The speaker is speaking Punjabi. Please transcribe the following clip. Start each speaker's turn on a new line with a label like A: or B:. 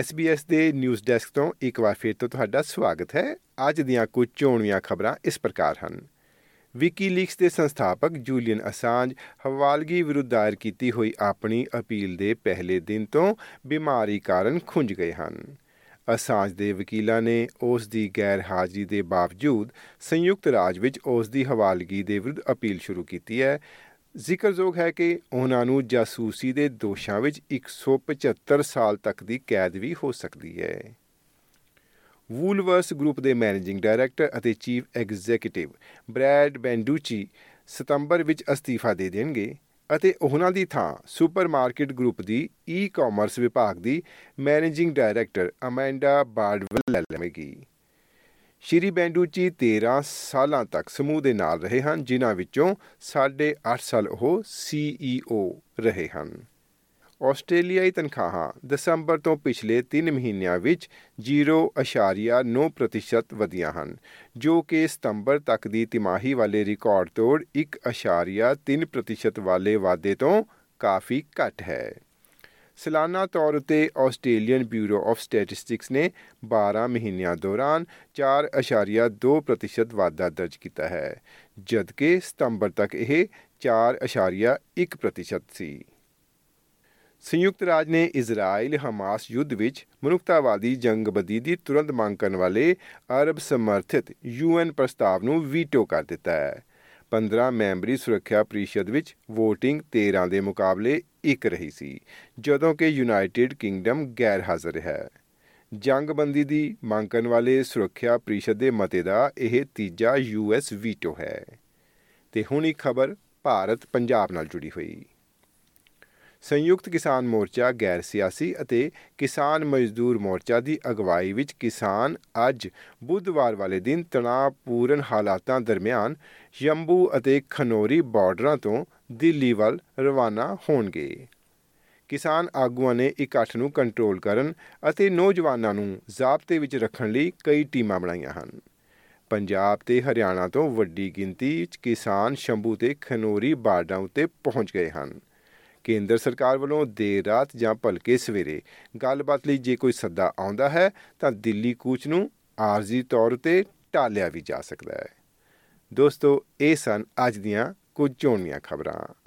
A: SBS ਦੇ ਨਿਊਜ਼ ਡੈਸਕ ਤੋਂ ਇੱਕ ਵਾਰ ਫਿਰ ਤੋਂ ਤੁਹਾਡਾ ਸਵਾਗਤ ਹੈ। ਅੱਜ ਦੀਆਂ ਕੁਝ ਚੋਣਵੀਆਂ ਖਬਰਾਂ ਇਸ ਪ੍ਰਕਾਰ ਹਨ। ਵਿਕੀਲੀਕਸ ਦੇ ਸੰਸਥਾਪਕ ਜੂਲੀਅਨ ਅਸਾਂਜ ਹਵਾਲਗੀ ਵਿਰੁੱਧ ਦਾਇਰ ਕੀਤੀ ਹੋਈ ਆਪਣੀ ਅਪੀਲ ਦੇ ਪਹਿਲੇ ਦਿਨ ਤੋਂ ਬਿਮਾਰੀ ਕਾਰਨ ਖੁੰਝ ਗਏ ਹਨ। ਅਸਾਂਜ ਦੇ ਵਕੀਲਾਂ ਨੇ ਉਸ ਦੀ ਗੈਰ ਹਾਜ਼ਰੀ ਦੇ ਬਾਵਜੂਦ ਸੰਯੁਕਤ ਰਾਜ ਵਿੱਚ ਉਸ ਦੀ ਹਵਾਲਗੀ ਦੇ ਵਿਰੁੱਧ ਅਪੀਲ ਸ਼ੁਰੂ ਕੀਤੀ ਹੈ। ਜ਼ਿਕਰਯੋਗ ਹੈ ਕਿ ਉਹਨਾਂ ਨੂੰ ਜਾਸੂਸੀ ਦੇ ਦੋਸ਼ਾਂ ਵਿੱਚ 175 ਸਾਲ ਤੱਕ ਦੀ ਕੈਦ ਵੀ ਹੋ ਸਕਦੀ ਹੈ। ਵੂਲਵਰਸ ਗਰੁੱਪ ਦੇ ਮੈਨੇਜਿੰਗ ਡਾਇਰੈਕਟਰ ਅਤੇ ਚੀਫ ਐਗਜ਼ੀਕਿਊਟਿਵ ਬ੍ਰੈਡ ਬੈਂਡੂਚੀ ਸਤੰਬਰ ਵਿੱਚ ਅਸਤੀਫਾ ਦੇ ਦੇਣਗੇ ਅਤੇ ਉਹਨਾਂ ਦੀ ਥਾਂ ਸੁਪਰਮਾਰਕਟ ਗਰੁੱਪ ਦੀ ਈ-ਕਾਮਰਸ ਵਿਭਾਗ ਦੀ ਮੈਨੇਜਿੰਗ ਡਾਇਰੈਕਟਰ ਅਮੈਂਡਾ ਬਾਰਡਵਲ ਲੈ ਲਵੇਗੀ। ਸ਼੍ਰੀ ਬੈਂਡੂਚੀ 13 ਸਾਲਾਂ ਤੱਕ ਸਮੂਹ ਦੇ ਨਾਲ ਰਹੇ ਹਨ, ਜਿਨ੍ਹਾਂ ਵਿੱਚੋਂ 8.5 ਸਾਲ ਉਹ CEO ਰਹੇ ਹਨ। ਆਸਟ੍ਰੇਲੀਆਈ ਤਨਖਾਹਾਂ ਦਸੰਬਰ ਤੋਂ ਪਿਛਲੇ 3 ਮਹੀਨਿਆਂ ਵਿੱਚ 0.9% ਵਧੀਆਂ ਹਨ, ਜੋ ਕਿ ਸਤੰਬਰ ਤੱਕ ਦੀ ਤਿਮਾਹੀ ਵਾਲੇ ਰਿਕਾਰਡ ਤੋੜ 1.3% ਵਾਲੇ ਵਾਧੇ ਤੋਂ ਕਾਫੀ ਘੱਟ ਹੈ। ਸਾਲਾਨਾ ਤੌਰ ਉਤੇ ਆਸਟ੍ਰੇਲੀਅਨ ਬਿਊਰੋ ਆਫ ਸਟੈਟਿਸਟਿਕਸ ਨੇ 12 ਮਹੀਨਿਆਂ ਦੌਰਾਨ 4.2% ਵਾਧਾ ਦਰਜ ਕੀਤਾ ਹੈ, ਜਦਕਿ ਸਤੰਬਰ ਤੱਕ ਇਹ 4.1% ਸੀ। ਸੰਯੁਕਤ ਰਾਜ ਨੇ ਇਜ਼ਰਾਈਲ ਹਮਾਸ ਯੁੱਧ ਵਿੱਚ ਮਨੁੱਖਤਾਵਾਦੀ ਜੰਗਬੰਦੀ ਦੀ ਤੁਰੰਤ ਮੰਗ ਕਰਨ ਵਾਲੇ ਅਰਬ ਸਮਰਥਿਤ ਯੂਐਨ ਪ੍ਰਸਤਾਵ ਨੂੰ ਵੀਟੋ ਕਰ ਦਿੱਤਾ ਹੈ। 15 ਮੈਂਬਰੀ ਸੁਰੱਖਿਆ ਪ੍ਰੀਸ਼ਦ ਵਿੱਚ VOTING 13 ਦੇ ਮੁਕਾਬਲੇ ਇੱਕ ਰਹੀ ਸੀ, ਜਦੋਂ ਕਿ ਯੂਨਾਈਟਿਡ ਕਿੰਗਡਮ ਗੈਰ ਹਾਜ਼ਰ ਹੈ। ਜੰਗਬੰਦੀ ਦੀ ਮੰਗ ਕਰਨ ਵਾਲੇ ਸੁਰੱਖਿਆ ਪ੍ਰੀਸ਼ਦ ਦੇ ਮਤੇ ਦਾ ਇਹ ਤੀਜਾ ਯੂਐਸ ਵੀਟੋ ਹੈ। ਤੇ ਹੁਣ ਇੱਕ ਖਬਰ ਭਾਰਤ ਪੰਜਾਬ ਨਾਲ ਜੁੜੀ ਹੋਈ। ਸੰਯੁਕਤ ਕਿਸਾਨ ਮੋਰਚਾ ਗੈਰ ਸਿਆਸੀ ਅਤੇ ਕਿਸਾਨ ਮਜ਼ਦੂਰ ਮੋਰਚਾ ਦੀ ਅਗਵਾਈ ਵਿੱਚ ਕਿਸਾਨ ਅੱਜ ਬੁੱਧਵਾਰ ਵਾਲੇ ਦਿਨ ਤਣਾਅਪੂਰਨ ਹਾਲਾਤਾਂ ਦਰਮਿਆਨ ਯੰਬੂ ਅਤੇ ਖਨੋਰੀ ਬਾਰਡਰਾਂ ਤੋਂ ਦਿੱਲੀ ਵੱਲ ਰਵਾਨਾ ਹੋਣਗੇ। ਕਿਸਾਨ ਆਗੂਆਂ ਨੇ ਇਕੱਠ ਨੂੰ ਕੰਟਰੋਲ ਕਰਨ ਅਤੇ ਨੌਜਵਾਨਾਂ ਨੂੰ ਜ਼ਾਬਤੇ ਵਿੱਚ ਰੱਖਣ ਲਈ ਕਈ ਟੀਮਾਂ ਬਣਾਈਆਂ ਹਨ। ਪੰਜਾਬ ਤੇ ਹਰਿਆਣਾ ਤੋਂ ਵੱਡੀ ਗਿਣਤੀ ਵਿੱਚ ਕਿਸਾਨ ਸ਼ੰਭੂ ਤੇ ਖਨੋਰੀ ਬਾਰਡਰਾਂ ਉੱਤੇ ਪਹੁੰਚ ਗਏ ਹਨ। ਕੇਂਦਰ ਸਰਕਾਰ ਵੱਲੋਂ ਦੇਰ ਰਾਤ ਜਾਂ ਭਲਕੇ ਸਵੇਰੇ ਗੱਲਬਾਤ ਲਈ ਜੇ ਕੋਈ ਸੱਦਾ ਆਉਂਦਾ ਹੈ, ਤਾਂ ਦਿੱਲੀ ਕੂਚ ਨੂੰ ਆਰਜ਼ੀ ਤੌਰ ਤੇ ਟਾਲਿਆ ਵੀ ਜਾ ਸਕਦਾ ਹੈ। ਦੋਸਤੋ, ਇਹ ਸਨ ਅੱਜ ਦੀਆਂ ਕੁਝ ਚੋਣੀਆਂ ਖਬਰਾਂ।